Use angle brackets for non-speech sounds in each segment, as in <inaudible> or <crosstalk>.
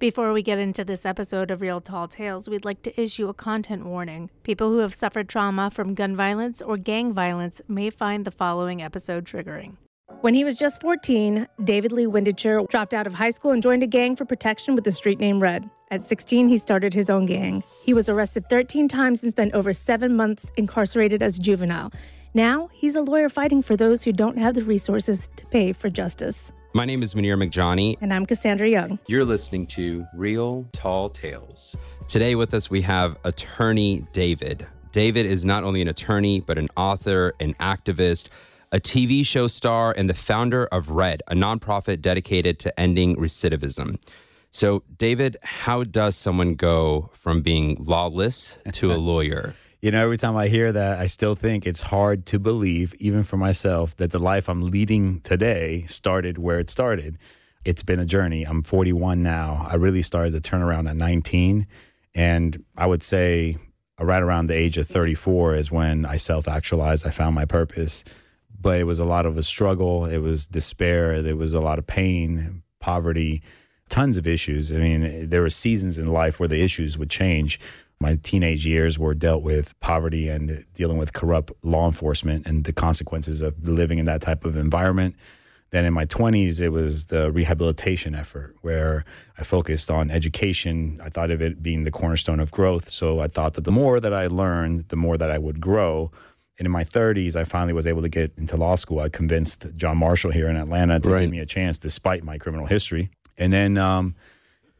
Before we get into this episode of Real Tall Tales, we'd like to issue a content warning. People who have suffered trauma from gun violence or gang violence may find the following episode triggering. When he was just 14, David Lee Windecher dropped out of high school and joined a gang for protection with the street name Red. At 16, he started his own gang. He was arrested 13 times and spent over seven months incarcerated as a juvenile. Now, he's a lawyer fighting for those who don't have the resources to pay for justice. My name is Munir McJohnny. And I'm Cassandra Young. You're listening to Real Tall Tales. Today with us, we have attorney David. David is not only an attorney, but an author, an activist, a TV show star, and the founder of RED, a nonprofit dedicated to ending recidivism. So, David, how does someone go from being lawless to a lawyer? You know, every time I hear that, I still think it's hard to believe, even for myself, that the life I'm leading today started where it started. It's been a journey. I'm 41 now. I really started to turn around at 19. And I would say right around the age of 34 is when I self actualized. I found my purpose. But it was a lot of a struggle. It was despair. There was a lot of pain, poverty, tons of issues. I mean, there were seasons in life where the issues would change my teenage years were dealt with poverty and dealing with corrupt law enforcement and the consequences of living in that type of environment. Then in my 20s, it was the rehabilitation effort where I focused on education. I thought of it being the cornerstone of growth. So I thought that the more that I learned, the more that I would grow. And in my 30s, I finally was able to get into law school. I convinced John Marshall here in Atlanta to right. give me a chance despite my criminal history. And then, um,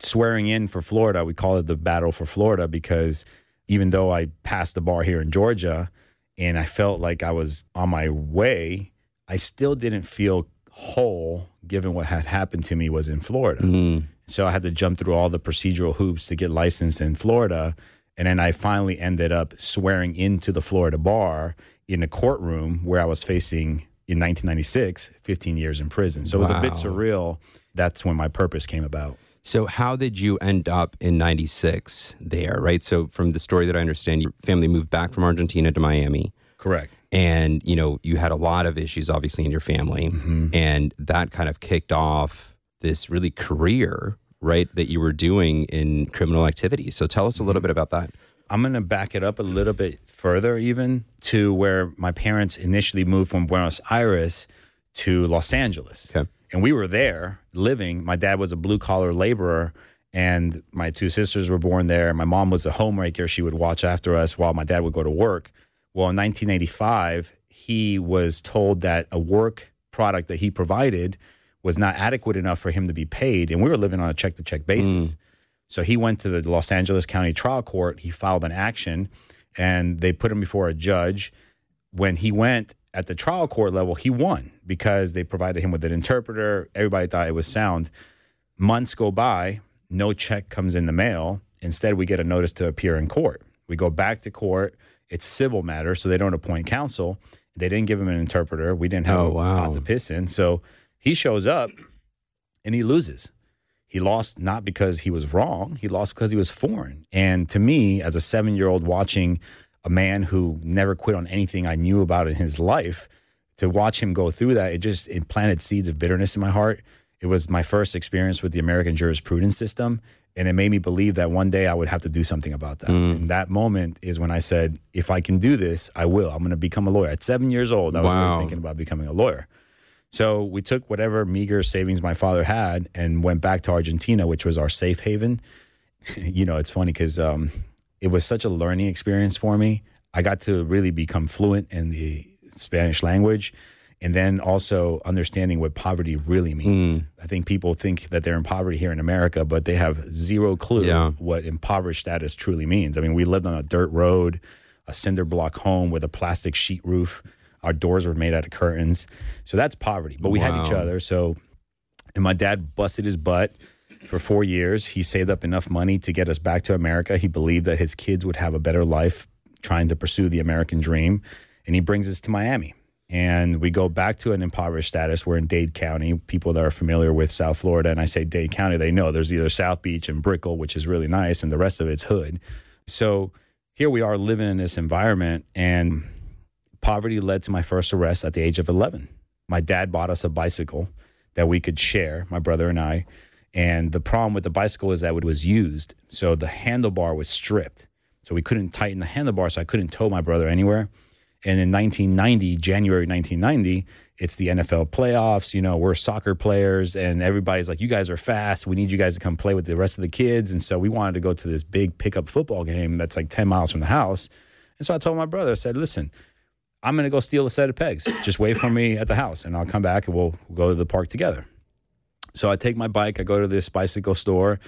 swearing in for Florida, we call it the battle for Florida because even though I passed the bar here in Georgia and I felt like I was on my way, I still didn't feel whole given what had happened to me was in Florida. Mm. So I had to jump through all the procedural hoops to get licensed in Florida. And then I finally ended up swearing into the Florida bar in a courtroom where I was facing in 1996 15 years in prison. So it was a bit surreal. That's when my purpose came about. So, how did you end up in 96 there, right? So, from the story that I understand, your family moved back from Argentina to Miami. Correct. And, you know, you had a lot of issues, obviously, in your family. Mm-hmm. And that kind of kicked off this really career, right, that you were doing in criminal activity. So, tell us a little mm-hmm. bit about that. I'm going to back it up a little bit further, even to where my parents initially moved from Buenos Aires to Los Angeles. Okay and we were there living. My dad was a blue collar laborer, and my two sisters were born there. My mom was a homemaker. She would watch after us while my dad would go to work. Well, in 1985, he was told that a work product that he provided was not adequate enough for him to be paid, and we were living on a check to check basis. Mm. So he went to the Los Angeles County Trial Court. He filed an action, and they put him before a judge. When he went, at the trial court level, he won because they provided him with an interpreter. Everybody thought it was sound. Months go by, no check comes in the mail. Instead, we get a notice to appear in court. We go back to court. It's civil matter, so they don't appoint counsel. They didn't give him an interpreter. We didn't have oh, wow. a pot to piss in. So he shows up and he loses. He lost not because he was wrong, he lost because he was foreign. And to me, as a seven year old watching a man who never quit on anything I knew about in his life, to watch him go through that, it just it planted seeds of bitterness in my heart. It was my first experience with the American jurisprudence system, and it made me believe that one day I would have to do something about that. Mm. And that moment is when I said, if I can do this, I will. I'm going to become a lawyer. At seven years old, I was wow. really thinking about becoming a lawyer. So we took whatever meager savings my father had and went back to Argentina, which was our safe haven. <laughs> you know, it's funny because um, it was such a learning experience for me. I got to really become fluent in the Spanish language and then also understanding what poverty really means. Mm. I think people think that they're in poverty here in America, but they have zero clue yeah. what impoverished status truly means. I mean, we lived on a dirt road, a cinder block home with a plastic sheet roof. Our doors were made out of curtains. So that's poverty. But we wow. had each other. So, and my dad busted his butt for four years. He saved up enough money to get us back to America. He believed that his kids would have a better life trying to pursue the American dream. And he brings us to Miami. And we go back to an impoverished status. We're in Dade County. People that are familiar with South Florida, and I say Dade County, they know there's either South Beach and Brickell, which is really nice, and the rest of it's hood. So here we are living in this environment, and poverty led to my first arrest at the age of 11. My dad bought us a bicycle that we could share, my brother and I And the problem with the bicycle is that it was used. So the handlebar was stripped. So we couldn't tighten the handlebar. So I couldn't tow my brother anywhere. And in 1990, January 1990, it's the NFL playoffs. You know, we're soccer players, and everybody's like, you guys are fast. We need you guys to come play with the rest of the kids. And so we wanted to go to this big pickup football game that's like 10 miles from the house. And so I told my brother, I said, listen, I'm going to go steal a set of pegs. Just wait for me at the house, and I'll come back and we'll go to the park together. So I take my bike, I go to this bicycle store.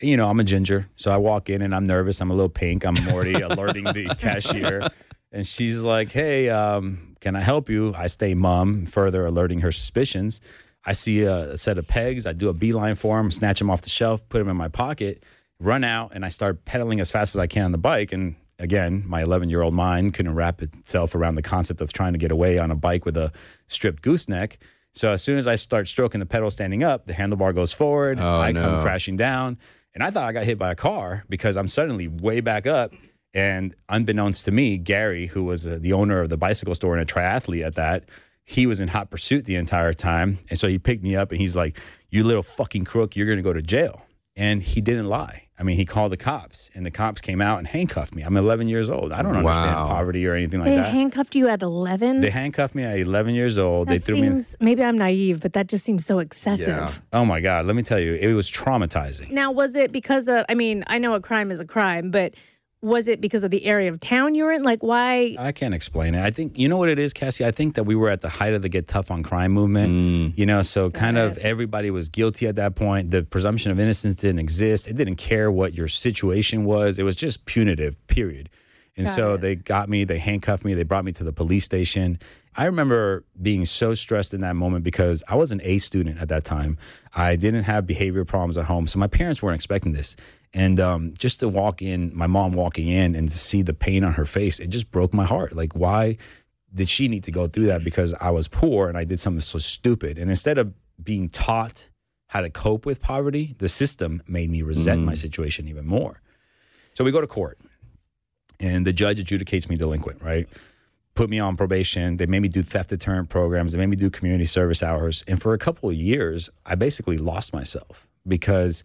You know, I'm a ginger. So I walk in and I'm nervous. I'm a little pink. I'm already <laughs> alerting the cashier. And she's like, hey, um, can I help you? I stay mum, further alerting her suspicions. I see a, set of pegs. I do a beeline for them, snatch them off the shelf, put them in my pocket, run out, and I start pedaling as fast as I can on the bike. And again, my 11 year old mind couldn't wrap itself around the concept of trying to get away on a bike with a stripped gooseneck. So as soon as I start stroking the pedal standing up, the handlebar goes forward. Oh, I no. come crashing down. And I thought I got hit by a car because I'm suddenly way back up. And unbeknownst to me, Gary, who was uh, the owner of the bicycle store and a triathlete at that, he was in hot pursuit the entire time. And so he picked me up and he's like, You little fucking crook, you're going to go to jail. And he didn't lie. I mean, he called the cops and the cops came out and handcuffed me. I'm 11 years old. I don't understand Wow. poverty or anything like that. They that. handcuffed you at 11? they handcuffed me at 11 years old. that they threw me. in- seems, maybe I'm naive, but that just seems so excessive. Yeah. Oh my God. Let me tell you, it was traumatizing. Now, was it because of, I mean, I know a crime is a crime, but was it because of the area of town you were in? Like, why? I can't explain it. I think you know what it is, Cassie. I think that we were at the height of the get tough on crime movement. Mm. You know, so kind of everybody was guilty at that point. The presumption of innocence didn't exist. It didn't care what your situation was. It was just punitive. Period. And Got so it. they got me. They handcuffed me. They brought me to the police station. I remember being so stressed in that moment because I was an A student at that time. I didn't have behavior problems at home, so my parents weren't expecting this. And um, just to walk in, my mom walking in and to see the pain on her face, it just broke my heart. Like, why did she need to go through that? Because I was poor and I did something so stupid. And instead of being taught how to cope with poverty, the system made me resent my situation even more. So we go to court, and the judge adjudicates me delinquent, right? Put me on probation. They made me do theft deterrent programs. They made me do community service hours. And for a couple of years, I basically lost myself because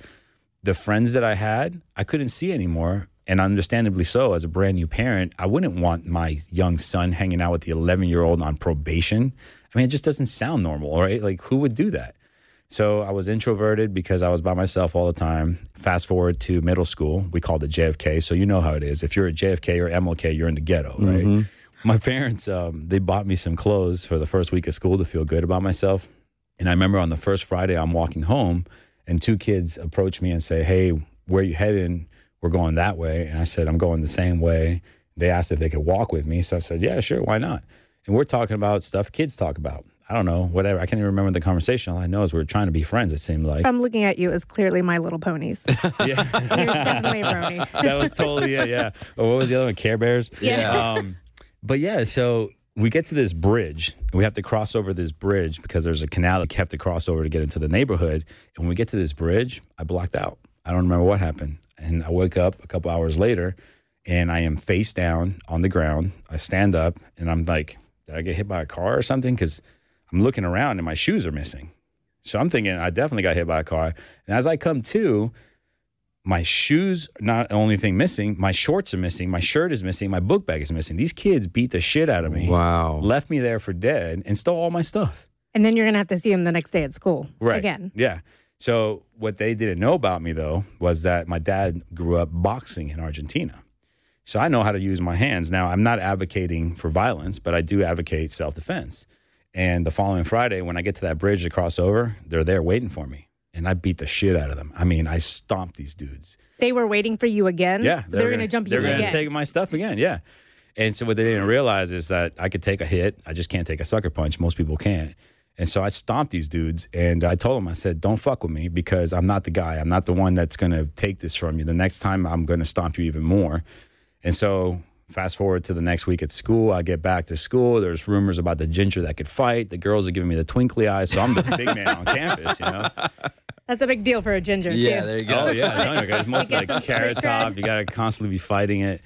the friends that I had, I couldn't see anymore. And understandably so, as a brand new parent, I wouldn't want my young son hanging out with the 11 year old on probation. I mean, it just doesn't sound normal, right? Like, who would do that? So I was introverted because I was by myself all the time. Fast forward to middle school, we called it JFK. So you know how it is. If you're at JFK or MLK, you're in the ghetto, right? My parents, um, they bought me some clothes for the first week of school to feel good about myself. And I remember on the first Friday, I'm walking home, and two kids approach me and say, "Hey, where you heading? We're going that way." And I said, "I'm going the same way." They asked if they could walk with me, so I said, "Yeah, sure, why not?" And we're talking about stuff kids talk about. I don't know, whatever. I can't even remember the conversation. All I know is we are trying to be friends. It seemed like. If I'm looking at you as clearly My Little Ponies. <laughs> Yeah. You're definitely a brony. that was totally it. Yeah. Or what was the other one? Care Bears. Yeah. Um, but yeah, so we get to this bridge. We have to cross over this bridge because there's a canal that you have to cross over to get into the neighborhood. And when we get to this bridge, I blacked out. I don't remember what happened. And I wake up a couple hours later, and I am face down on the ground. I stand up, and I'm like, "Did I get hit by a car or something?" Because I'm looking around, and my shoes are missing. So I'm thinking I definitely got hit by a car. And as I come to, my shoes not the only thing missing. My shorts are missing. My shirt is missing. My book bag is missing. These kids beat the shit out of me. Wow. Left me there for dead and stole all my stuff. And then you're going to have to see them the next day at school. Right. Again. Yeah. So what they didn't know about me though was that my dad grew up boxing in Argentina. So I know how to use my hands. Now I'm not advocating for violence, but I do advocate self-defense. And the following Friday, when I get to that bridge to cross over, they're there waiting for me. And I beat the shit out of them. I mean, I stomped these dudes. They were waiting for you again. Yeah, So they're, going to jump you They're gonna take my stuff again. Yeah, and so what they didn't realize is that I could take a hit. I just can't take a sucker punch. Most people can't. And so I stomped these dudes, and I told them, I said, "Don't fuck with me because I'm not the guy. I'm not the one that's gonna take this from you. The next time, I'm gonna stomp you even more." And so fast forward to the next week at school. I get back to school. There's rumors about the ginger that could fight. The girls are giving me the twinkly eyes. So I'm the big man on campus, you know. <laughs> That's a big deal for a ginger, too. Yeah, too. there you go. Oh yeah, no, because it's mostly <laughs> like some carrot top. You got to constantly be fighting it.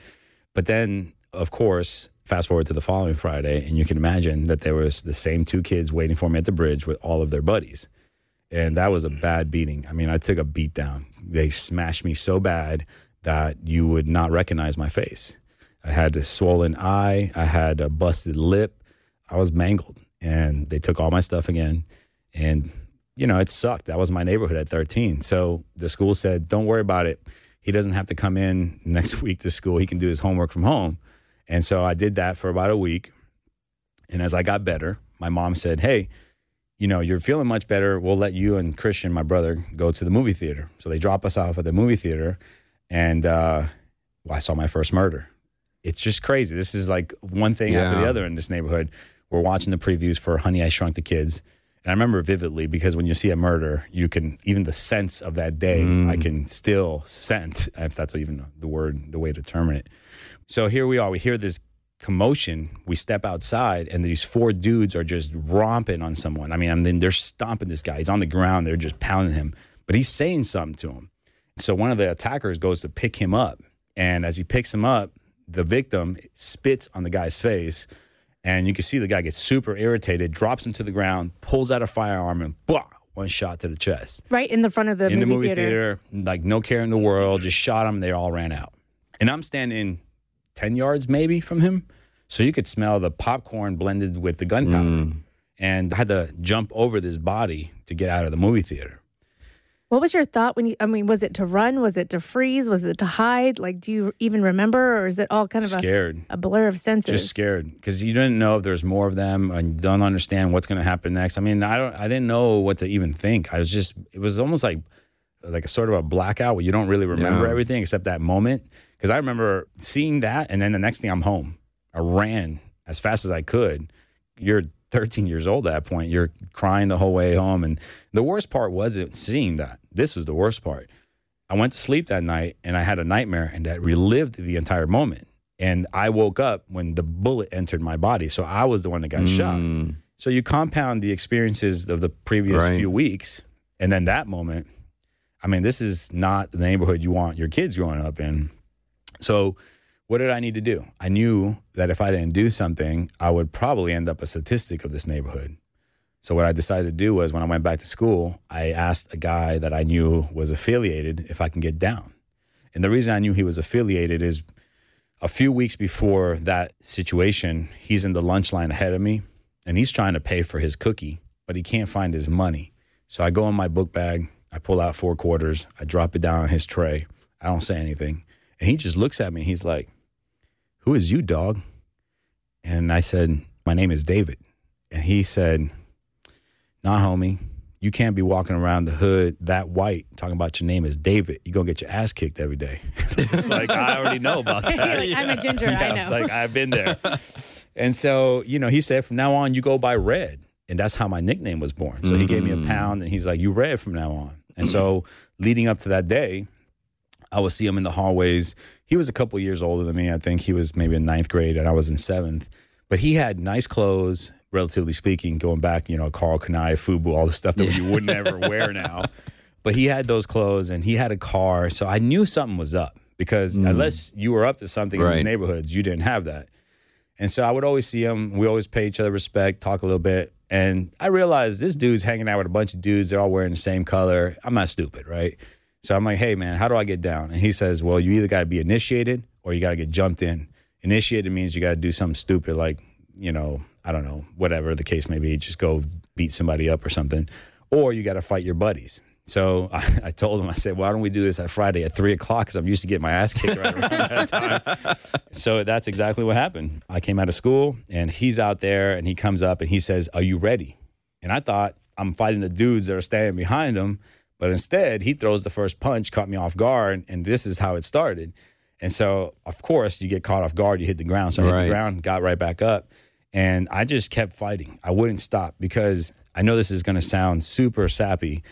But then, of course, fast forward to the following Friday, and you can imagine that there was the same two kids waiting for me at the bridge with all of their buddies. And that was a bad beating. I mean, I took a beat down. They smashed me so bad that you would not recognize my face. I had a swollen eye, I had a busted lip, I was mangled. And they took all my stuff again. And, you know, it sucked. That was my neighborhood at 13. So the school said, don't worry about it. He doesn't have to come in <laughs> next week to school. He can do his homework from home. And so I did that for about a week. And as I got better, my mom said, Hey, you know, you're feeling much better. We'll let you and Christian, my brother, go to the movie theater. So they drop us off at the movie theater. And uh, well, I saw my first murder. It's just crazy. This is like one thing yeah. after the other in this neighborhood. We're watching the previews for Honey, I Shrunk the Kids. And I remember vividly because when you see a murder, you can even the sense of that day, mm. I can still sense, if that's even the word, the way to term it. So here we are. We hear this commotion. We step outside, and these four dudes are just romping on someone. I mean, I mean, they're stomping this guy. He's on the ground. They're just pounding him, but he's saying something to him. So one of the attackers goes to pick him up, and as he picks him up, the victim spits on the guy's face and you can see the guy gets super irritated, drops him to the ground, pulls out a firearm, and blah, one shot to the chest. Right in the front of the in movie the movie theater. theater. like no care in the world, just shot him. And they all ran out, and I'm standing ten yards maybe from him, so you could smell the popcorn blended with the gunpowder. Mm. And I had to jump over this body to get out of the movie theater. What was your thought when you? I mean, was it to run? Was it to freeze? Was it to hide? Like, do you even remember, or is it all kind of scared, a, a blur of senses? Just scared because you didn't know if there's more of them, and don't understand what's going to happen next. I mean, I don't, I didn't know what to even think. I was just, it was almost like, like a sort of a blackout where you don't really remember yeah. everything except that moment. Because I remember seeing that, and then the next thing I'm home. I ran as fast as I could. You're 13 years old at that point. You're crying the whole way home. And the worst part wasn't seeing that. This was the worst part. I went to sleep that night and I had a nightmare and that relived the entire moment. And I woke up when the bullet entered my body. So I was the one that got mm. shot. So you compound the experiences of the previous right. few weeks. And then that moment, I mean, this is not the neighborhood you want your kids growing up in. So what did I need to do? I knew that if I didn't do something, I would probably end up a statistic of this neighborhood. So what I decided to do was when I went back to school, I asked a guy that I knew was affiliated if I can get down. And the reason I knew he was affiliated is a few weeks before that situation, he's in the lunch line ahead of me and he's trying to pay for his cookie, but he can't find his money. So I go in my book bag, I pull out four quarters, I drop it down on his tray. I don't say anything. And he just looks at me. He's like, who is you, dog? And I said, My name is David. And he said, Nah, homie, you can't be walking around the hood that white talking about your name is David. You're going to get your ass kicked every day. <laughs> it's <laughs> like, I already know about that. I'm a ginger, <laughs> yeah, I know. It's like, I've been there. and so, you know, he said, From now on, you go by Red. And that's how my nickname was born. So mm-hmm. he gave me a mm. pound and he's like, You Red from now on. And so, leading up to that day, I would see him in the hallways. He was a couple years older than me. I think he was maybe in ninth grade and I was in seventh. But he had nice clothes, relatively speaking, going back, you know, Karl Kani, Fubu, all the stuff that you would never wear <laughs> now. But he had those clothes and he had a car. So I knew something was up because mm. unless you were up to something right. in these neighborhoods, you didn't have that. And so I would always see him. We always pay each other respect, talk a little bit. And I realized this dude's hanging out with a bunch of dudes. They're all wearing the same color. I'm not stupid, right? So I'm like, hey, man, how do I get down? And he says, well, you either got to be initiated or you got to get jumped in. Initiated means you got to do something stupid like, you know, I don't know, whatever the case may be, just go beat somebody up or something. Or you got to fight your buddies. So <laughs> I, I, told him, I said, why don't we do this at Friday at three o'clock? Because I'm used to getting my ass kicked right around that time. <laughs> So that's exactly what happened. I came out of school and he's out there and he comes up and he says, Are you ready? And I thought I'm fighting the dudes that are standing behind him. But instead, he throws the first punch, caught me off guard, and this is how it started. And so, of course, you get caught off guard, you hit the ground. So I hit right. the ground, got right back up. And I just kept fighting. I wouldn't stop because I know this is going to sound super sappy,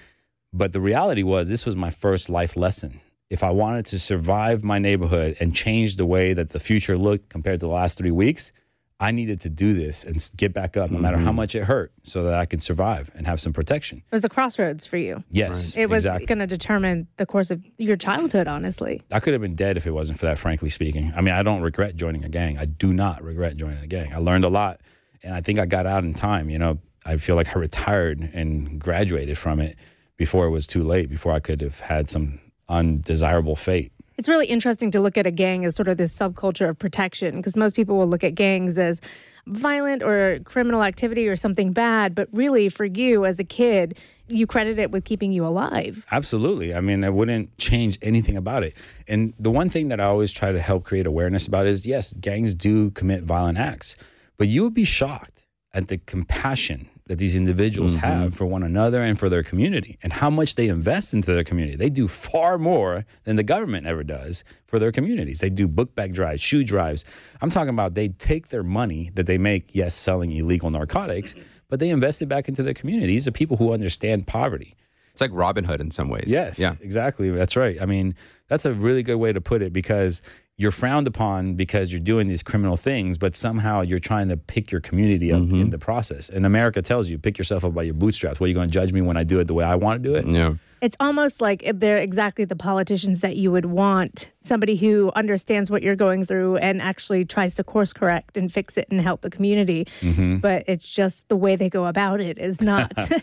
but the reality was this was my first life lesson. If I wanted to survive my neighborhood and change the way that the future looked compared to the last three weeks, I needed to do this and get back up, no mm-hmm. matter how mm-hmm. much it hurt, so that I could survive and have some protection. It was a crossroads for you. Yes, right. it was exactly. going to determine the course of your childhood. Honestly, I could have been dead if it wasn't for that. Frankly speaking, I mean, I don't regret joining a gang. I do not regret joining a gang. I learned a lot, and I think I got out in time. You know, I feel like I retired and graduated from it before it was too late, before I could have had some undesirable fate. It's really interesting to look at a gang as sort of this subculture of protection because most people will look at gangs as violent or criminal activity or something bad. But really, for you as a kid, you credit it with keeping you alive. Absolutely. I mean, I wouldn't change anything about it. And the one thing that I always try to help create awareness about is yes, gangs do commit violent acts, but you would be shocked at the compassion that these individuals mm-hmm. have for one another and for their community and how much they invest into their community. They do far more than the government ever does for their communities. They do book bag drives, shoe drives. I'm talking about they take their money that they make, yes, selling illegal narcotics, but they invest it back into their community. These are people who understand poverty. It's like Robin Hood in some ways. Yes, yeah. exactly. That's right. I mean, that's a really good way to put it because you're frowned upon because you're doing these criminal things, but somehow you're trying to pick your community up mm-hmm. in the process. And America tells you, pick yourself up by your bootstraps. What are you going to judge me when I do it the way I want to do it? Yeah. It's almost like they're exactly the politicians that you would want somebody who understands what you're going through and actually tries to course correct and fix it and help the community. Mm-hmm. But it's just the way they go about it is not. <laughs> <laughs>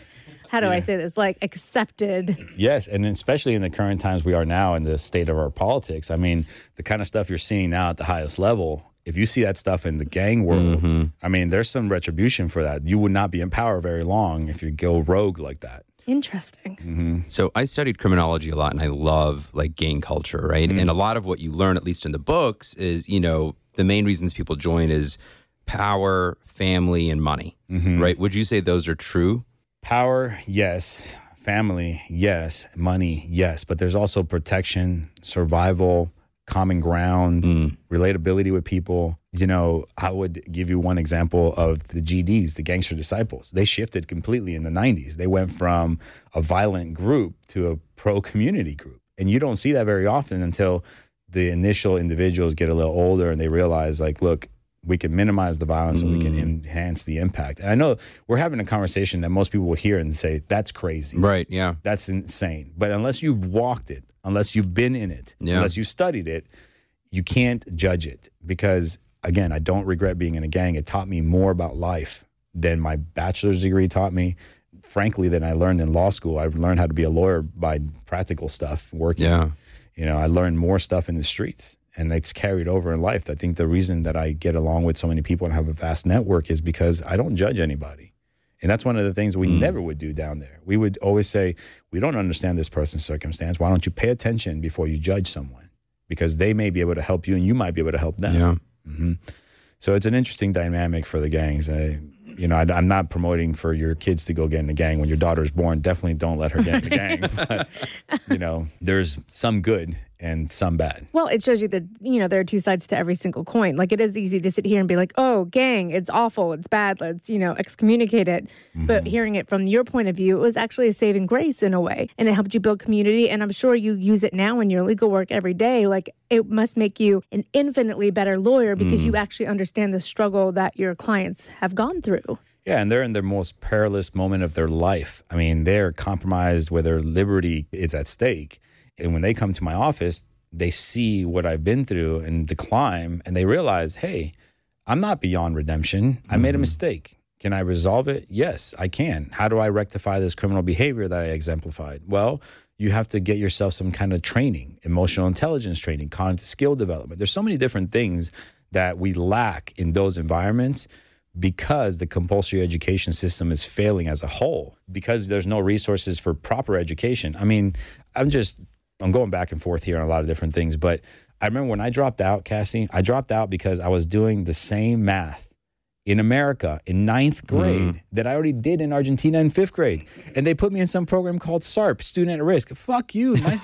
how do yeah. I say this? Like accepted. Yes, and especially in the current times we are now in the state of our politics. I mean, the kind of stuff you're seeing now at the highest level. If you see that stuff in the gang world, mm-hmm. I mean, there's some retribution for that. You would not be in power very long if you go rogue like that. Interesting. Mm-hmm. So I studied criminology a lot, and I love like gang culture, right? Mm-hmm. And a lot of what you learn, at least in the books, is you know the main reasons people join is power, family, and money, mm-hmm. right? Would you say those are true? Power, yes. Family, yes. Money, yes. But there's also protection, survival, common ground, mm. relatability with people. You know, I would give you one example of the GDs, the Gangster Disciples. They shifted completely in the 90s. They went from a violent group to a pro community group. And you don't see that very often until the initial individuals get a little older and they realize, like, look, we can minimize the violence mm. and we can mm. enhance the impact. And I know we're having a conversation that most people will hear and say, that's crazy. Right. Yeah. That's insane. But unless you've walked it, unless you've been in it, yeah. unless you've studied it, you can't judge it. Because again, I don't regret being in a gang. It taught me more about life than my bachelor's degree taught me. Frankly, than I learned in law school. I learned how to be a lawyer by practical stuff, working. Yeah. You know, I learned more stuff in the streets and it's carried over in life. I think the reason that I get along with so many people and have a vast network is because I don't judge anybody. And that's one of the things we mm. never would do down there. We would always say, We don't understand this person's circumstance. Why don't you pay attention before you judge someone? Because they may be able to help you and you might be able to help them. Yeah. Mm-hmm. So it's an interesting dynamic for the gangs. I, you know, I, am not promoting for your kids to go get in a gang when your daughter's born. Definitely don't let her get in a gang. <laughs> But, you know, there's some good and some bad. Well, it shows you that, you know, there are two sides to every single coin. Like it is easy to sit here and be like, oh, gang, it's awful, it's bad, let's, you know, excommunicate it. Mm-hmm. But hearing it from your point of view, it was actually a saving grace in a way. And it helped you build community. And I'm sure you use it now in your legal work every day. Like it must make you an infinitely better lawyer because mm. you actually understand the struggle that your clients have gone through. Yeah, and they're in their most perilous moment of their life. I mean, they're compromised where their liberty is at stake. And when they come to my office, they see what I've been through and the climb, and they realize, hey, I'm not beyond redemption. I made a mm-hmm. mistake. Can I resolve it? Yes, I can. How do I rectify this criminal behavior that I exemplified? Well, you have to get yourself some kind of training, emotional intelligence training, skill development. There's so many different things that we lack in those environments because the compulsory education system is failing as a whole because there's no resources for proper education. I mean, I'm just I'm going back and forth here on a lot of different things, but I remember when I dropped out, Cassie, I dropped out because I was doing the same math in America in ninth mm-hmm. grade mm. that I already did in Argentina in fifth grade. And they put me in some program called SARP, Student at Risk. Fuck you. My,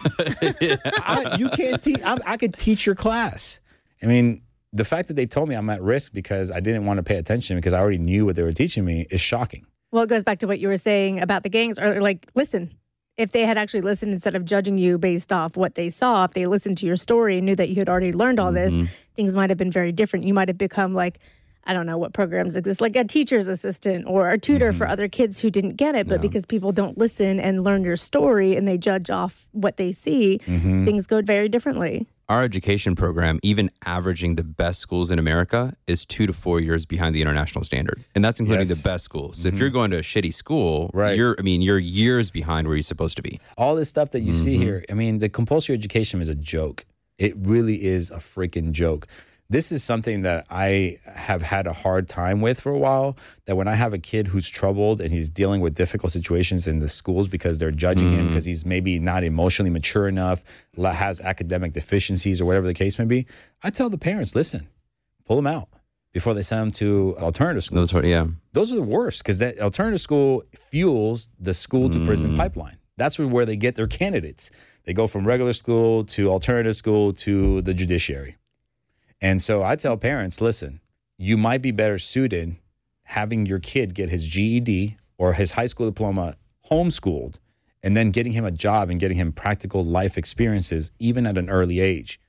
yeah. <laughs> I, you can't teach. I could teach your class. I mean, the fact that they told me I'm at risk because I didn't want to pay attention because I already knew what they were teaching me is shocking. Well, it goes back to what you were saying about the gangs, or like, listen, if they had actually listened instead of judging you based off what they saw, if they listened to your story and knew that you had already learned all this, mm-hmm. things might have been very different. You might have become like, I don't know what programs exist, like a teacher's assistant or a tutor mm-hmm. for other kids who didn't get it. But yeah. because people don't listen and learn your story and they judge off what they see, mm-hmm. things go very differently. Our education program, even averaging the best schools in America, is two to four years behind the international standard, and that's including Yes. the best schools. So if you're going to a shitty school, Right. You're, I mean, you're years behind where you're supposed to be. all this stuff that you see Mm-hmm. here. I mean, the compulsory education is a joke. It really is a freaking joke. This is something that I have had a hard time with for a while. That when I have a kid who's troubled and he's dealing with difficult situations in the schools because they're judging him Mm-hmm. because he's maybe not emotionally mature enough, has academic deficiencies or whatever the case may be, I tell the parents, listen, pull them out before they send them to alternative schools Those are- yeah. those are the worst because that alternative school fuels the school to Mm. prison pipeline. That's where they get their candidates. They go from regular school to alternative school to the judiciary. And so I tell parents, listen, you might be better suited having your kid get his GED or his high school diploma homeschooled and then getting him a job and getting him practical life experiences even at an early age.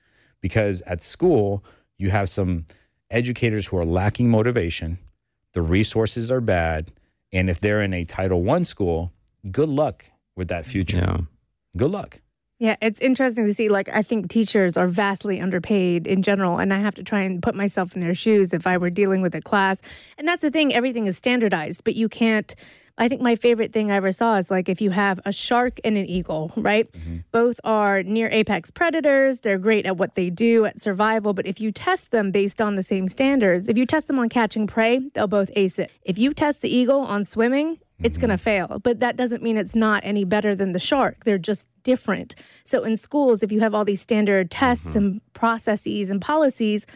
Because at school, you have some educators who are lacking motivation, the resources are bad, and if they're in a Title I school, good luck with that future. Yeah. Good luck. Yeah, it's interesting to see. Like, I think teachers are vastly underpaid in general, and I have to try and put myself in their shoes if I were dealing with a class. And that's the thing, everything is standardized, but you can't. I think my favorite thing I ever saw is like if you have a shark and an eagle, right? Mm-hmm. Both are near apex predators. They're great at what they do at survival. But if you test them based on the same standards, if you test them on catching prey, they'll both ace it. If you test the eagle on swimming, it's going to mm-hmm. fail. But that doesn't mean it's not any better than the shark. They're just different. So in schools, if you have all these standard tests mm-hmm. and processes and policies,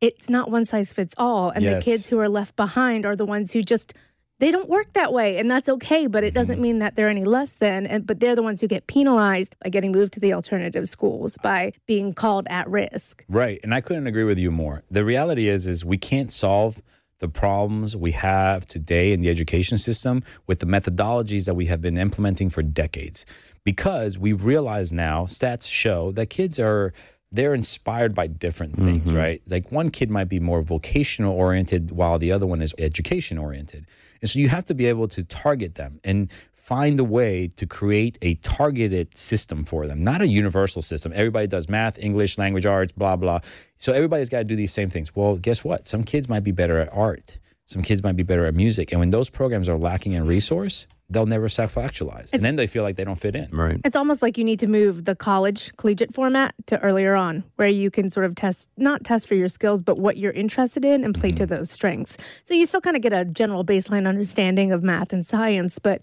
it's not one size fits all. And Yes. the kids who are left behind are the ones who just they don't work that way and that's okay but it doesn't mm-hmm. mean that they're any less than and but they're the ones who get penalized by getting moved to the alternative schools by being called at risk Right. And I couldn't agree with you more. The reality is is we can't solve the problems we have today in the education system with the methodologies that we have been implementing for decades. Because we realize now stats show that kids are they're inspired by different things, mm-hmm. right? Like one kid might be more vocational oriented while the other one is education oriented. And so you have to be able to target them and find a way to create a targeted system for them, not a universal system. Everybody does math, English, language arts, blah, blah. So everybody's got to do these same things. Well, guess what? Some kids might be better at art, some kids might be better at music. And when those programs are lacking in resource, they'll never self actualize. And then they feel like they don't fit in. Right. it's almost like you need to move the college collegiate format to earlier on where you can sort of test not test for your skills but what you're interested in and play to mm-hmm. those strengths so you still kind of get a general baseline understanding of math and science but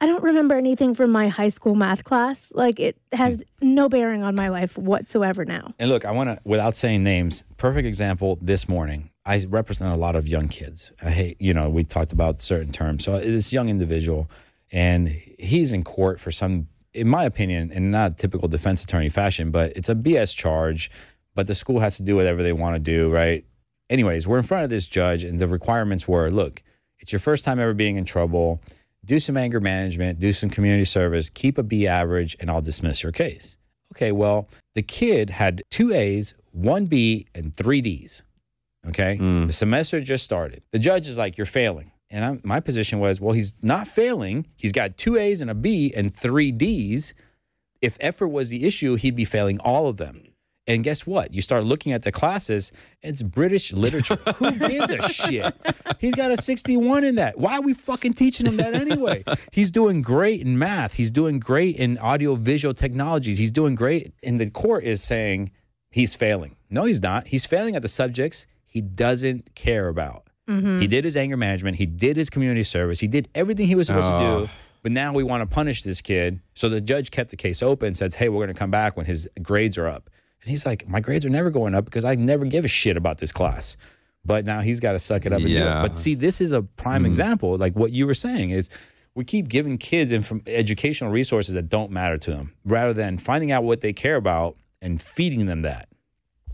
I don't remember anything from my high school math class. Like it has hmm. no bearing on my life whatsoever now. And look, I want to, without saying names, perfect example this morning. I represent a lot of young kids. I hate, you know, we talked about certain terms. So uh, this young individual, and he's in court for some, in my opinion, in not typical defense attorney fashion, but it's a BS charge. But the school has to do whatever they want to do, right? Anyways, we're in front of this judge, and the requirements were look, it's your first time ever being in trouble. Do some anger management, do some community service, keep a B average, and I'll dismiss your case. Okay, well, the kid had two A's, one B, and three D's. Okay, hmm. the semester just started. The judge is like, You're failing. And I'm, my position was, Well, he's not failing. He's got two A's and a B and three D's. If effort was the issue, he'd be failing all of them. And guess what? You start looking at the classes, it's British literature. <laughs> Who gives a shit? He's got a 61 in that. Why are we fucking teaching him that anyway? He's doing great in math. He's doing great in audiovisual technologies. He's doing great. And the court is saying he's failing. No, he's not. He's failing at the subjects he doesn't care about. Mm-hmm. He did his anger management, he did his community service, he did everything he was supposed to do. But now we want to punish this kid. So the judge kept the case open, says, Hey, we're going to come back when his grades are up. And he's like, My grades are never going up because I never give a shit about this class. But now he's got to suck it up and do Yeah. it. But see, this is a prime mm-hmm. example. Like what you were saying is we keep giving kids inf- educational resources that don't matter to them rather than finding out what they care about and feeding them that.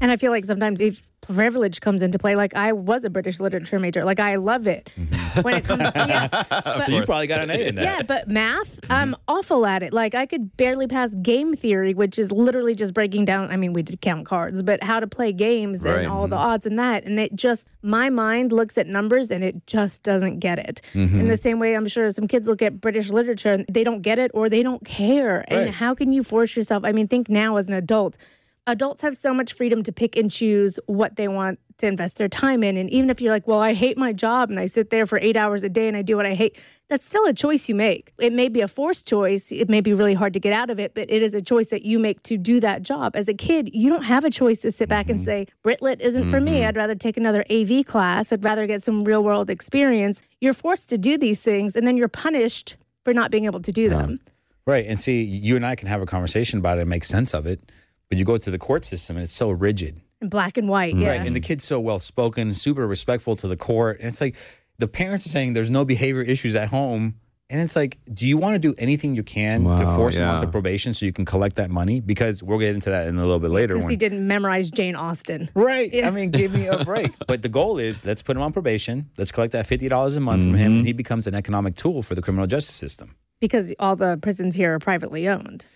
And I feel like sometimes if privilege comes into play, like I was a British literature major, like I love it mm-hmm. when it comes to yeah. <laughs> So you probably got an A in that. Yeah, but math, mm-hmm. I'm awful at it. Like I could barely pass game theory, which is literally just breaking down. I mean, we did count cards, but how to play games Right. and all the mm-hmm. odds and that. And it just, my mind looks at numbers and it just doesn't get it. In the same way, I'm sure some kids look at British literature and they don't get it or they don't care. And how can you force yourself? I mean, think now as an adult. Adults have so much freedom to pick and choose what they want to invest their time in. And even if you're like, well, I hate my job and I sit there for eight hours a day and I do what I hate, that's still a choice you make. It may be a forced choice. It may be really hard to get out of it, but it is a choice that you make to do that job. As a kid, you don't have a choice to sit back mm-hmm. and say, Britlit isn't mm-hmm. for me. Mm-hmm. I'd rather take another AV class. I'd rather get some real world experience. You're forced to do these things and then you're punished for not being able to do them. Right. And see, you and I can have a conversation about it and make sense of it. But you go to the court system and it's so rigid. And black and white, yeah. Right. And the kid's so well spoken, super respectful to the court. And it's like the parents are saying there's no behavior issues at home. And it's like, do you want to do anything you can wow, to force yeah. him onto probation so you can collect that money? Because we'll get into that in a little bit later. Because he didn't memorize Jane Austen. Right. Yeah. I mean, give me a <laughs> break. but the goal is let's put him on probation. Let's collect that $50 a month mm-hmm. from him. And mm-hmm. he becomes an economic tool for the criminal justice system. Because all the prisons here are privately owned.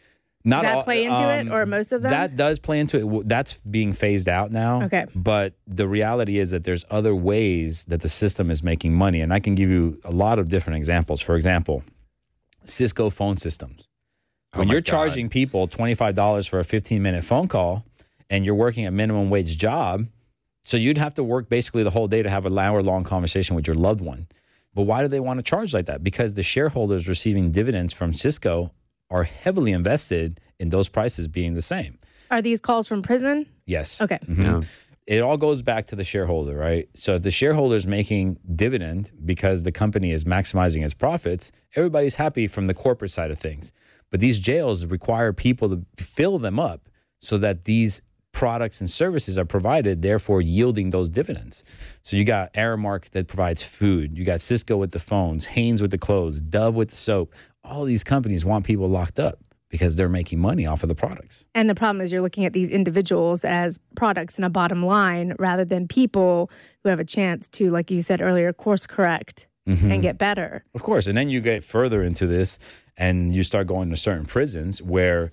Not does that all, play into um, it, or most of them? That does play into it. That's being phased out now. Okay. But the reality is that there's other ways that the system is making money, and I can give you a lot of different examples. For example, Cisco phone systems. Oh when you're God. charging people twenty five dollars for a fifteen minute phone call, and you're working a minimum wage job, so you'd have to work basically the whole day to have an hour long conversation with your loved one. But why do they want to charge like that? Because the shareholders receiving dividends from Cisco are heavily invested in those prices being the same. Are these calls from prison? Yes. Okay. Mm-hmm. Yeah. It all goes back to the shareholder, right? So if the shareholder is making dividend because the company is maximizing its profits, everybody's happy from the corporate side of things. But these jails require people to fill them up so that these products and services are provided, therefore yielding those dividends. So you got Aramark that provides food, you got Cisco with the phones, Hanes with the clothes, Dove with the soap all these companies want people locked up because they're making money off of the products. And the problem is you're looking at these individuals as products and a bottom line rather than people who have a chance to, like you said earlier, course correct mm-hmm. and get better. Of course. And then you get further into this and you start going to certain prisons where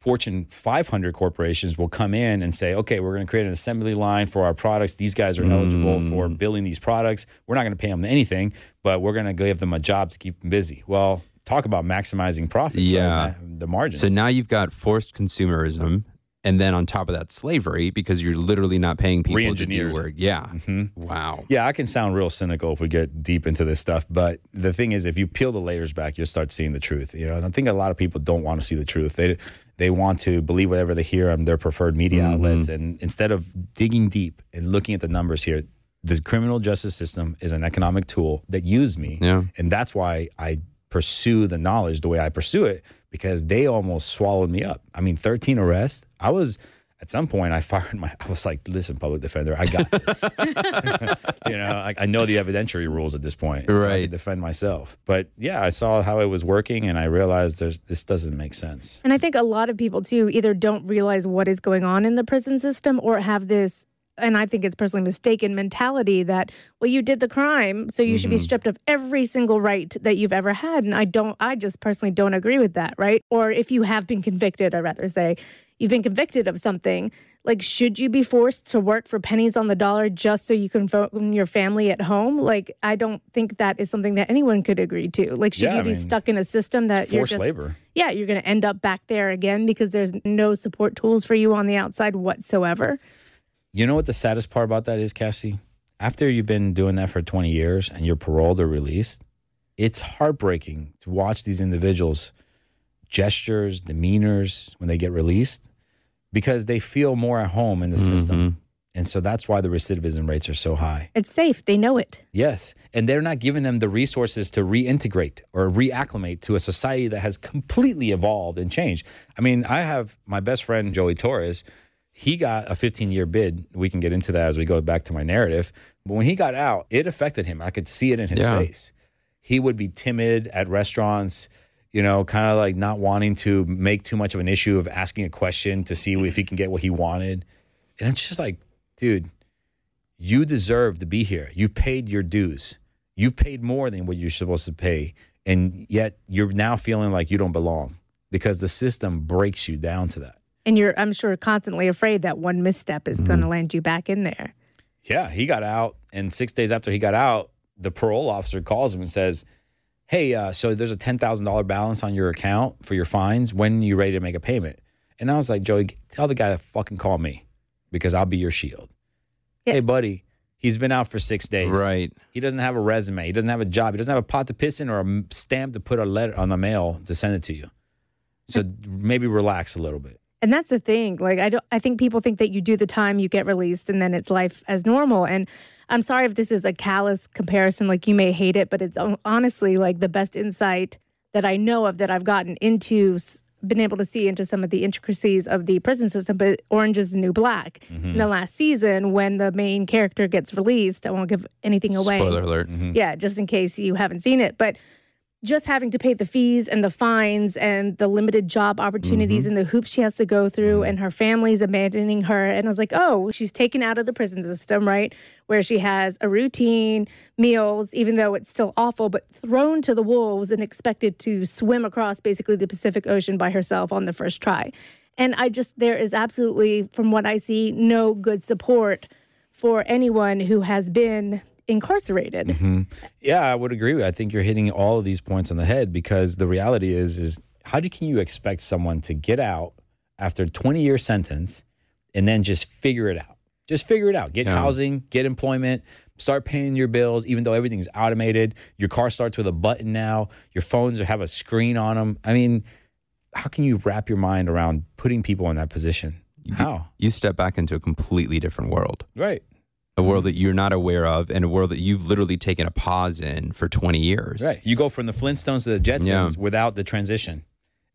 Fortune 500 corporations will come in and say, okay, we're going to create an assembly line for our products. These guys are mm. eligible for building these products. We're not going to pay them anything, but we're going to give them a job to keep them busy. Well, talk about maximizing profits. Yeah, right? the margins. So now you've got forced consumerism, and then on top of that, slavery because you're literally not paying people to do work. Yeah. Mm-hmm. Wow. Yeah, I can sound real cynical if we get deep into this stuff, but the thing is, if you peel the layers back, you'll start seeing the truth. You know, I think a lot of people don't want to see the truth. They they want to believe whatever they hear on their preferred media mm-hmm. outlets, and instead of digging deep and looking at the numbers here, the criminal justice system is an economic tool that used me. Yeah. And that's why I pursue the knowledge the way I pursue it because they almost swallowed me up. I mean, 13 arrests. I was at some point I fired my I was like, listen, public defender, I got this. <laughs> you know, I, I, know the evidentiary rules at this point. So right. I defend myself. But yeah, I saw how it was working and I realized there's this doesn't make sense. And I think a lot of people too either don't realize what is going on in the prison system or have this and I think it's personally mistaken mentality that well you did the crime so you mm-hmm. should be mm-hmm. stripped of every single right that you've ever had and I don't I just personally don't agree with that right or if you have been convicted I'd rather say you've been convicted of something like should you be forced to work for pennies on the dollar just so you can phone your family at home like I don't think that is something that anyone could agree to like should yeah, you be mean, stuck in a system that you're just labor. yeah you're going to end up back there again because there's no support tools for you on the outside whatsoever you know what the saddest part about that is, Cassie? After you've been doing that for 20 years and you're paroled or released, it's heartbreaking to watch these individuals gestures, demeanors when they get released because they feel more at home in the mm-hmm. system. And so that's why the recidivism rates are so high. It's safe. They know it. Yes. And they're not giving them the resources to reintegrate or reacclimate to a society that has completely evolved and changed. I mean, I have my best friend, Joey Torres he got a 15 year bid. We can get into that as we go back to my narrative. But when he got out, it affected him. I could see it in his yeah. face. He would be timid at restaurants, you know, kind of like not wanting to make too much of an issue of asking a question to see if he can get what he wanted. And it's just like, dude, you deserve to be here. You've paid your dues. You've paid more than what you're supposed to pay. And yet you're now feeling like you don't belong because the system breaks you down to that. And you're, I'm sure, constantly afraid that one misstep is mm-hmm. going to land you back in there. Yeah, he got out, and six days after he got out, the parole officer calls him and says, "Hey, uh, so there's a ten thousand dollar balance on your account for your fines. When are you ready to make a payment?" And I was like, Joey, tell the guy to fucking call me because I'll be your shield. Yeah. Hey, buddy, he's been out for six days. Right. He doesn't have a resume. He doesn't have a job. He doesn't have a pot to piss in or a stamp to put a letter on the mail to send it to you. So <laughs> maybe relax a little bit. And that's the thing. Like I don't I think people think that you do the time, you get released, and then it's life as normal. And I'm sorry if this is a callous comparison, like you may hate it, but it's honestly like the best insight that I know of that I've gotten into been able to see into some of the intricacies of the prison system, but Orange is the New Black. In the mm-hmm. last season, when the main character gets released, I won't give anything away. Spoiler alert. Mm-hmm. Yeah, just in case you haven't seen it. But just having to pay the fees and the fines and the limited job opportunities mm-hmm. and the hoops she has to go through mm-hmm. and her family's abandoning her. And I was like, oh, she's taken out of the prison system, right? Where she has a routine, meals, even though it's still awful, but thrown to the wolves and expected to swim across basically the Pacific Ocean by herself on the first try. And I just, there is absolutely, from what I see, no good support for anyone who has been incarcerated. Mm-hmm. Yeah, I would agree. I think you're hitting all of these points on the head because the reality is, is how do can you expect someone to get out after a 20 year sentence and then just figure it out? Just figure it out. Get Yeah. housing, get employment, start paying your bills, even though everything's automated. Your car starts with a button now. Your phones have a screen on them. I mean, how can you wrap your mind around putting people in that position? How? You step back into a completely different world. Right. A world that you're not aware of and a world that you've literally taken a pause in for 20 years. Right. You go from the Flintstones to the Jetsons Yeah. without the transition.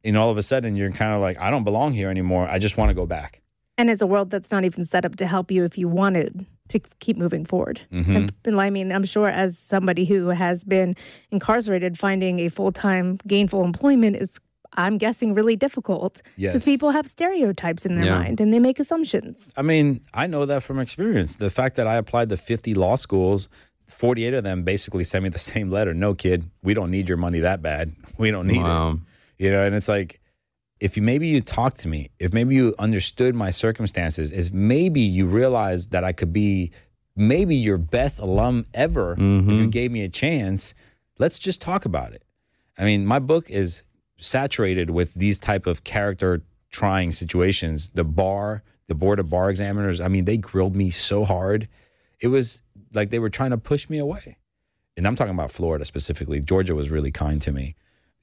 And all of a sudden you're kind of like, I don't belong here anymore. I just want to go back. And it's a world that's not even set up to help you if you wanted to keep moving forward. Mm-hmm. And, and I mean, I'm sure as somebody who has been incarcerated, finding a full time gainful employment is, I'm guessing, really difficult. Yes. Because people have stereotypes in their Yeah. mind and they make assumptions. I mean, I know that from experience. The fact that I applied to 50 law schools, 48 of them basically sent me the <laughs> same letter. No, kid, we don't need your money that bad. <laughs> We don't need it. You know, and it's like, if you maybe you talked to me, if maybe you understood my circumstances, is maybe you realized that I could be maybe your best alum ever if you mm-hmm. gave me a chance. Let's just talk about it. I mean, my book is saturated with these type of character trying situations. The bar, the board of bar examiners, I mean, they grilled me so hard. It was like they were trying to push me away. And I'm talking about Florida specifically. Georgia was really kind to me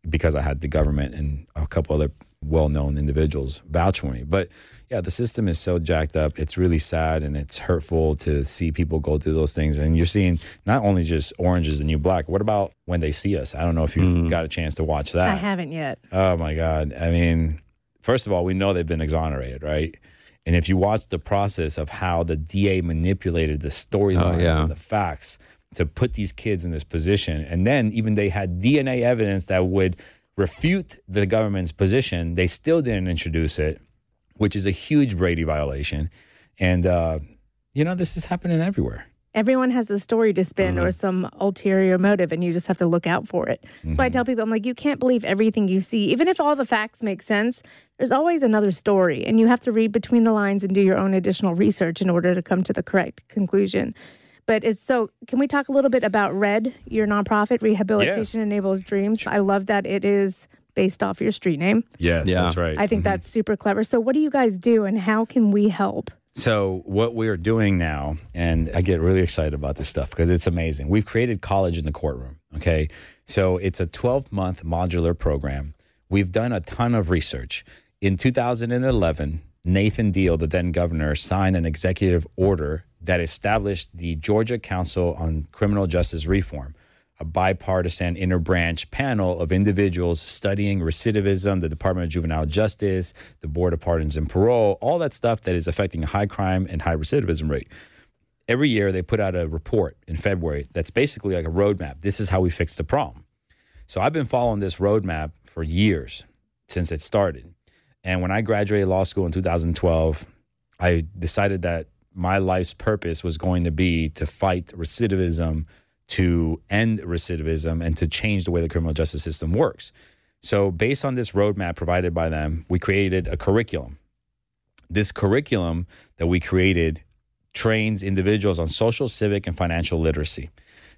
because I had the government and a couple other well-known individuals vouch for me. But yeah, the system is so jacked up. It's really sad and it's hurtful to see people go through those things. And you're seeing not only just orange is the new black. What about when they see us? I don't know if you've mm-hmm. got a chance to watch that. I haven't yet. Oh my God. I mean, first of all, we know they've been exonerated, right? And if you watch the process of how the DA manipulated the storylines Oh, yeah. and the facts to put these kids in this position, and then even they had DNA evidence that would refute the government's position, they still didn't introduce it, which is a huge Brady violation. And, uh, you know, this is happening everywhere. Everyone has a story to spin Mm-hmm. or some ulterior motive, and you just have to look out for it. That's Mm-hmm. why I tell people, I'm like, you can't believe everything you see. Even if all the facts make sense, there's always another story, and you have to read between the lines and do your own additional research in order to come to the correct conclusion. But it's so, can we talk a little bit about RED, your nonprofit, Rehabilitation Enables Dreams? I love that it is based off your street name. Yes, Yeah. that's right. I think mm-hmm. that's super clever. So, what do you guys do, and how can we help? So what we're doing now, and I get really excited about this stuff because it's amazing. We've created college in the courtroom. Okay, so it's a 12 month modular program. We've done a ton of research. In 2011, Nathan Deal, the then governor, signed an executive order that established the Georgia Council on Criminal Justice Reform a bipartisan interbranch panel of individuals studying recidivism, the Department of Juvenile Justice, the Board of Pardons and Parole, all that stuff that is affecting high crime and high recidivism rate. Every year they put out a report in February that's basically like a roadmap. This is how we fix the problem. So I've been following this roadmap for years since it started. And when I graduated law school in 2012, I decided that my life's purpose was going to be to fight recidivism, to end recidivism, and to change the way the criminal justice system works. So, based on this roadmap provided by them, we created a curriculum. This curriculum that we created trains individuals on social, civic, and financial literacy.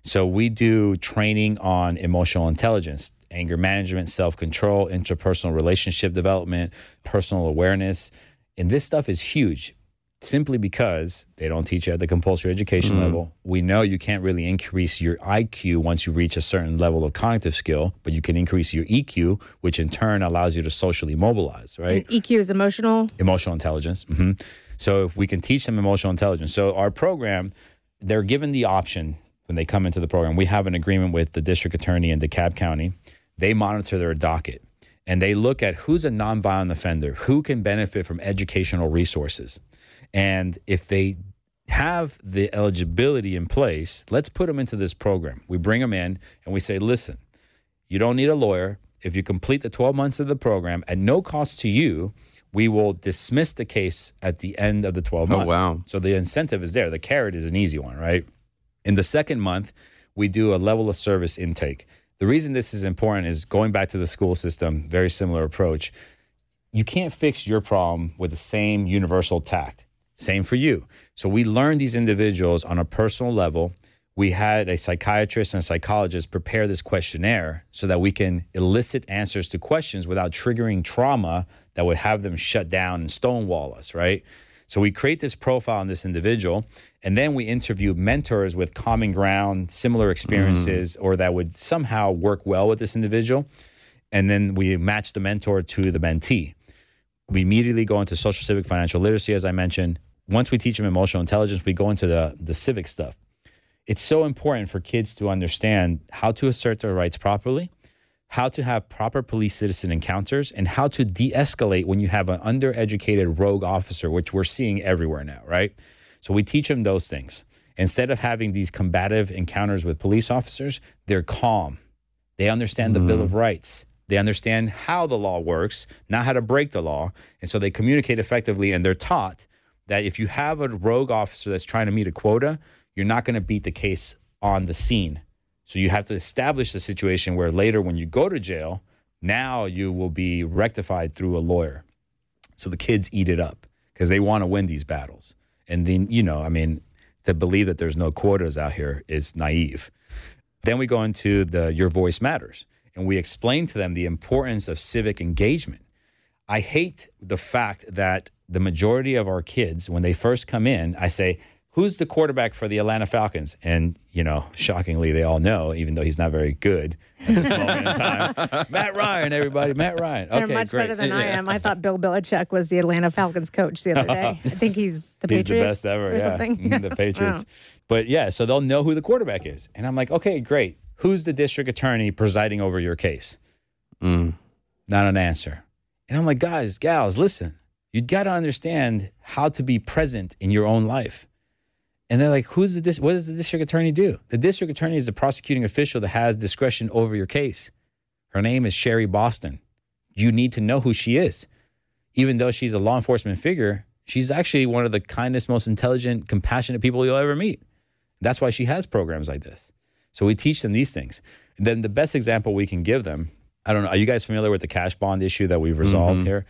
So, we do training on emotional intelligence anger management, self control, interpersonal relationship development, personal awareness. And this stuff is huge simply because they don't teach you at the compulsory education Mm-hmm. level. We know you can't really increase your IQ once you reach a certain level of cognitive skill, but you can increase your EQ, which in turn allows you to socially mobilize, right? And EQ is emotional. emotional intelligence. hmm So if we can teach them emotional intelligence, so our program, they're given the option when they come into the program. We have an agreement with the district attorney in DeKalb County. They monitor their docket and they look at who's a nonviolent offender, who can benefit from educational resources, and if they have the eligibility in place, let's put them into this program. We bring them in and we say, listen, you don't need a lawyer. If you complete the 12 months of the program at no cost to you, we will dismiss the case at the end of the 12 months. Oh, wow. So the incentive is there. The carrot is an easy one, right? In the second month, we do a level of service intake. The reason this is important is going back to the school system, very similar approach. You can't fix your problem with the same universal tact. Same for you. So we learned these individuals on a personal level. We had a psychiatrist and a psychologist prepare this questionnaire so that we can elicit answers to questions without triggering trauma that would have them shut down and stonewall us, right? So we create this profile on this individual, and then we interview mentors with common ground, similar experiences, mm. or that would somehow work well with this individual. And then we match the mentor to the mentee. We immediately go into social civic financial literacy as i mentioned. Once we teach them emotional intelligence we go into the the civic stuff. It's so important for kids to understand how to assert their rights properly how to have proper police citizen encounters and how to de-escalate when you have an undereducated rogue officer which we're seeing everywhere now right so we teach them those things instead of having these combative encounters with police officers they're calm they understand the Bill mm-hmm. of Rights. They understand how the law works, not how to break the law. And so they communicate effectively and they're taught that if you have a rogue officer that's trying to meet a quota, you're not going to beat the case on the scene. So you have to establish the situation where later when you go to jail, now you will be rectified through a lawyer. So the kids eat it up because they want to win these battles. And then, you know, I mean, to believe that there's no quotas out here is naive. Then we go into the Your Voice Matters and we explain to them the importance of civic engagement. I hate the fact that the majority of our kids, when they first come in, I say, Who's the quarterback for the Atlanta Falcons? And, you know, shockingly, they all know, even though he's not very good at this moment in time. <laughs> Matt Ryan, everybody. Matt Ryan. They're much great. better than I am. I <laughs> thought Bill Belichick was the Atlanta Falcons coach the other day. I think he's the He's Patriots He's the best ever. or yeah. something. <laughs> The Patriots. But yeah, so they'll know who the quarterback is. And I'm like, okay, great. Who's the district attorney presiding over your case? Mm. Not an answer. And I'm like, guys, gals, listen, you got to understand how to be present in your own life. And they're like, who's the dis- what does the district attorney do? The district attorney is the prosecuting official that has discretion over your case. Her name is Sherry Boston. You need to know who she is. Even though she's a law enforcement figure, she's actually one of the kindest, most intelligent, compassionate people you'll ever meet. That's why she has programs like this. So we teach them these things. And then the best example we can give them, I don't know, are you guys familiar with the cash bond issue that we've resolved Mm-hmm. here?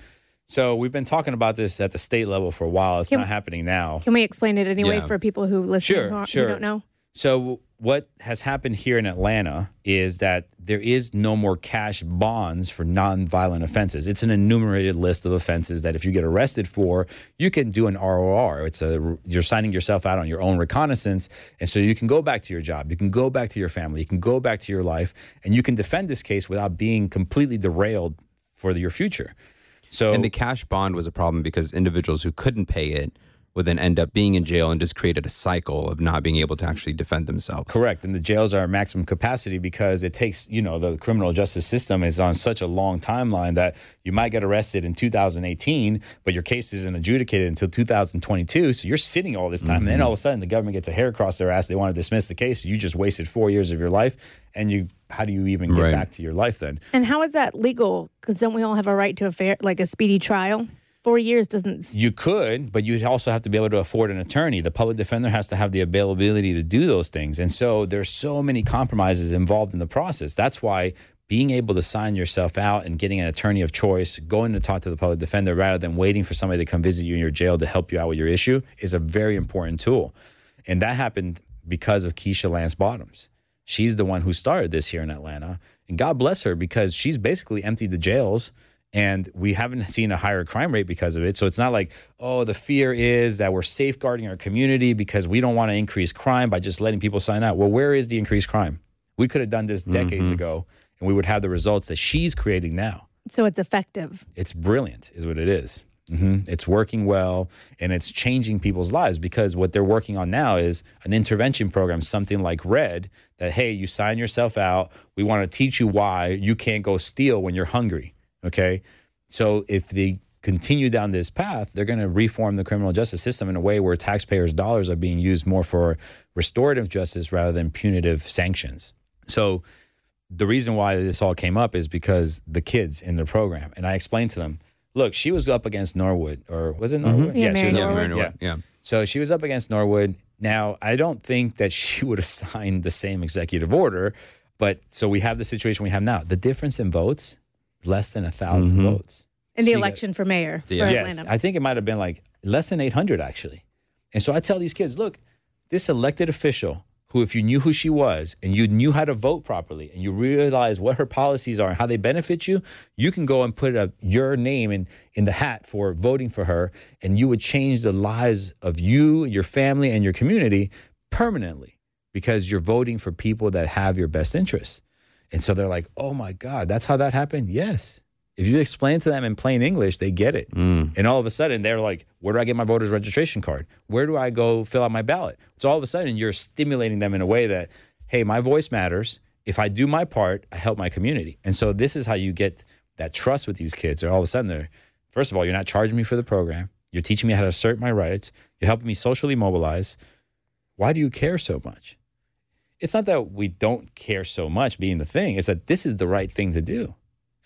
So we've been talking about this at the state level for a while. It's Can- not happening now. Can we explain it anyway Yeah. for people who listen Sure, who, aren't- who don't know? So what has happened here in Atlanta is that there is no more cash bonds for nonviolent offenses. It's an enumerated list of offenses that if you get arrested for, you can do an ROR. It's a you're signing yourself out on your own recognizance, and so you can go back to your job, you can go back to your family, you can go back to your life, and you can defend this case without being completely derailed for your future. So And the cash bond was a problem because individuals who couldn't pay it would then end up being in jail and just created a cycle of not being able to actually defend themselves. Correct. And the jails are at maximum capacity because it takes, you know, the criminal justice system is on such a long timeline that you might get arrested in 2018, but your case isn't adjudicated until 2022. So you're sitting all this time. And then mm-hmm. all of a sudden the government gets a hair across their ass. They want to dismiss the case. You just wasted four years of your life. And you, how do you even get Right. back to your life then? And how is that legal? Because don't we all have a right to a fair, like a speedy trial? Four years doesn't. You could, but you'd also have to be able to afford an attorney. The public defender has to have the availability to do those things. And so there's so many compromises involved in the process. That's why being able to sign yourself out and getting an attorney of choice, going to talk to the public defender rather than waiting for somebody to come visit you in your jail to help you out with your issue is a very important tool. And that happened because of Keisha Lance Bottoms. She's the one who started this here in Atlanta. And God bless her because she's basically emptied the jails and we haven't seen a higher crime rate because of it. So it's not like, oh, the fear is that we're safeguarding our community because we don't want to increase crime by just letting people sign out. Well, where is the increased crime? We could have done this decades Mm-hmm. ago and we would have the results that she's creating now. So it's effective. It's brilliant, is what it is. hmm It's working well and it's changing people's lives because what they're working on now is an intervention program, something like RED, that, hey, you sign yourself out. We want to teach you why you can't go steal when you're hungry. Okay. So if they continue down this path, they're going to reform the criminal justice system in a way where taxpayers' dollars are being used more for restorative justice rather than punitive sanctions. So the reason why this all came up is because the kids in the program, and I explained to them, look, she was up against Norwood, or was it mm-hmm. Norwood? Yeah, she was Norwood. Norwood, yeah. So she was up against Norwood. Now, I don't think that <laughs> she would have signed the same executive order, but so we have the situation we have now. The difference in votes, less than a 1000 mm-hmm. votes. In the Speak- election for mayor for Yes, Atlanta. I think it might have been like less than 800 actually. And so I tell these kids, look, this elected official who, if you knew who she was and you knew how to vote properly and you realize what her policies are and how they benefit you, you can go and put a, your name in, in the hat for voting for her and you would change the lives of you, your family, and your community permanently because you're voting for people that have your best interests. And so they're like, oh my God, that's how that happened? Yes. If you explain to them in plain English, they get it. Mm. And all of a sudden, they're like, where do I get my voter's registration card? Where do I go fill out my ballot? So all of a sudden, you're stimulating them in a way that, hey, my voice matters. If I do my part, I help my community. And so this is how you get that trust with these kids. They're all of a sudden, they're, first of all, you're not charging me for the program. You're teaching me how to assert my rights. You're helping me socially mobilize. Why do you care so much? It's not that we don't care so much being the thing, it's that this is the right thing to do.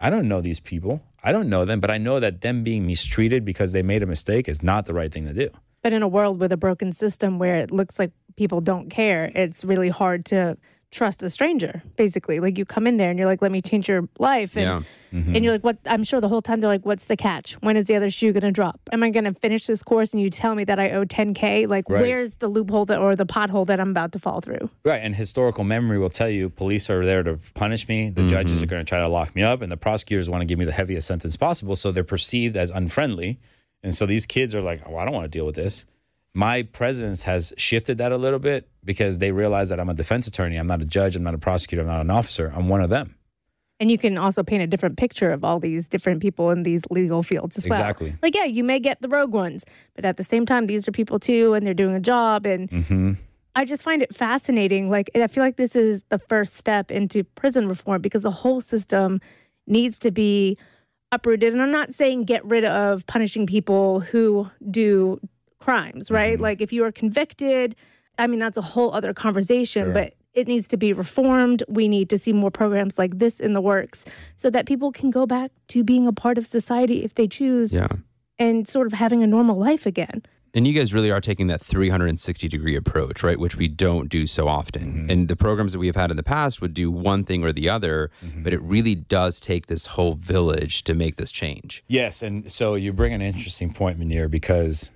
I don't know these people. I don't know them, but I know that them being mistreated because they made a mistake is not the right thing to do. But in a world with a broken system where it looks like people don't care, it's really hard to trust a stranger, basically. Like you come in there and you're like, let me change your life. And, Yeah. Mm-hmm. and you're like, what? I'm sure the whole time they're like, what's the catch? When is the other shoe going to drop? Am I going to finish this course and you tell me that I owe 10K? Like, Right. where's the loophole that, or the pothole that I'm about to fall through? Right. And historical memory will tell you police are there to punish me. The mm-hmm. judges are going to try to lock me up, and the prosecutors want to give me the heaviest sentence possible. So they're perceived as unfriendly. And so these kids are like, oh, I don't want to deal with this. My presence has shifted that a little bit because they realize that I'm a defense attorney. I'm not a judge. I'm not a prosecutor. I'm not an officer. I'm one of them. And you can also paint a different picture of all these different people in these legal fields as well. Exactly. Like, yeah, you may get the rogue ones, but at the same time, these are people too, and they're doing a job. And Mm-hmm. I just find it fascinating. Like, I feel like this is the first step into prison reform because the whole system needs to be uprooted. And I'm not saying get rid of punishing people who do crimes, right? Mm-hmm. Like, if you are convicted, I mean, that's a whole other conversation, but it needs to be reformed. We need to see more programs like this in the works so that people can go back to being a part of society if they choose Yeah. and sort of having a normal life again. And you guys really are taking that 360 degree approach, right? Which we don't do so often. Mm-hmm. And the programs that we have had in the past would do one thing or the other, Mm-hmm. but it really does take this whole village to make this change. Yes, and so you bring an interesting point, Munir, because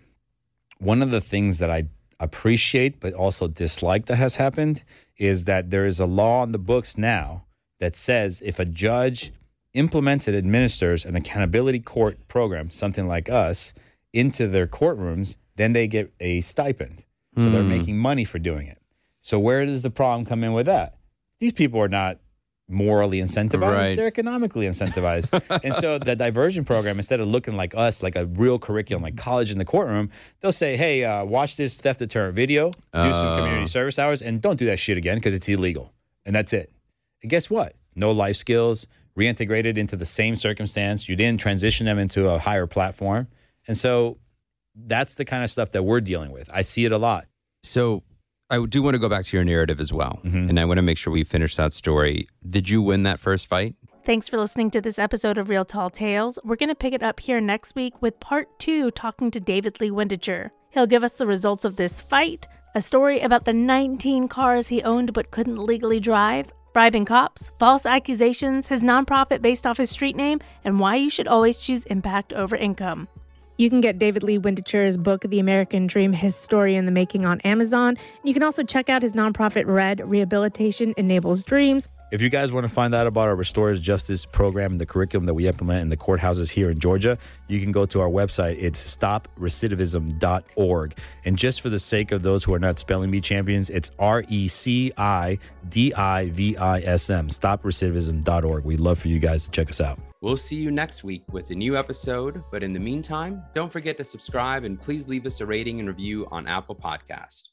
one of the things that I appreciate but also dislike that has happened is that there is a law on the books now that says if a judge implements and administers an accountability court program, something like us, into their courtrooms, then they get a stipend. So they're hmm. making money for doing it. So where does the problem come in with that? These people are not morally incentivized, Right. they're economically incentivized. <laughs> and so the diversion program, instead of looking like us, like a real curriculum, like college in the courtroom, they'll say, hey, uh, watch this theft deterrent video, do some community service hours, and don't do that shit again because it's illegal. And that's it. And guess what? No life skills, reintegrated into the same circumstance. You didn't transition them into a higher platform. And so that's the kind of stuff that we're dealing with. I see it a lot. So I do want to go back to your narrative as well. Mm-hmm. And I want to make sure we finish that story. Did you win that first fight? Thanks for listening to this episode of Real Tall Tales. We're going to pick it up here next week with part two, talking to David Lee Windecher. He'll give us the results of this fight, a story about the 19 cars he owned but couldn't legally drive, bribing cops, false accusations, his nonprofit based off his street name, and why you should always choose impact over income. You can get David Lee Windecher's book, The American Dream His Story in the Making, on Amazon. You can also check out his nonprofit, RED Rehabilitation Enables Dreams. If you guys want to find out about our Restorative Justice program and the curriculum that we implement in the courthouses here in Georgia, you can go to our website. It's stoprecidivism.org. And just for the sake of those who are not spelling bee champions, it's R E C I D I V I S M, stoprecidivism.org. We'd love for you guys to check us out. We'll see you next week with a new episode. But in the meantime, don't forget to subscribe and please leave us a rating and review on Apple Podcast.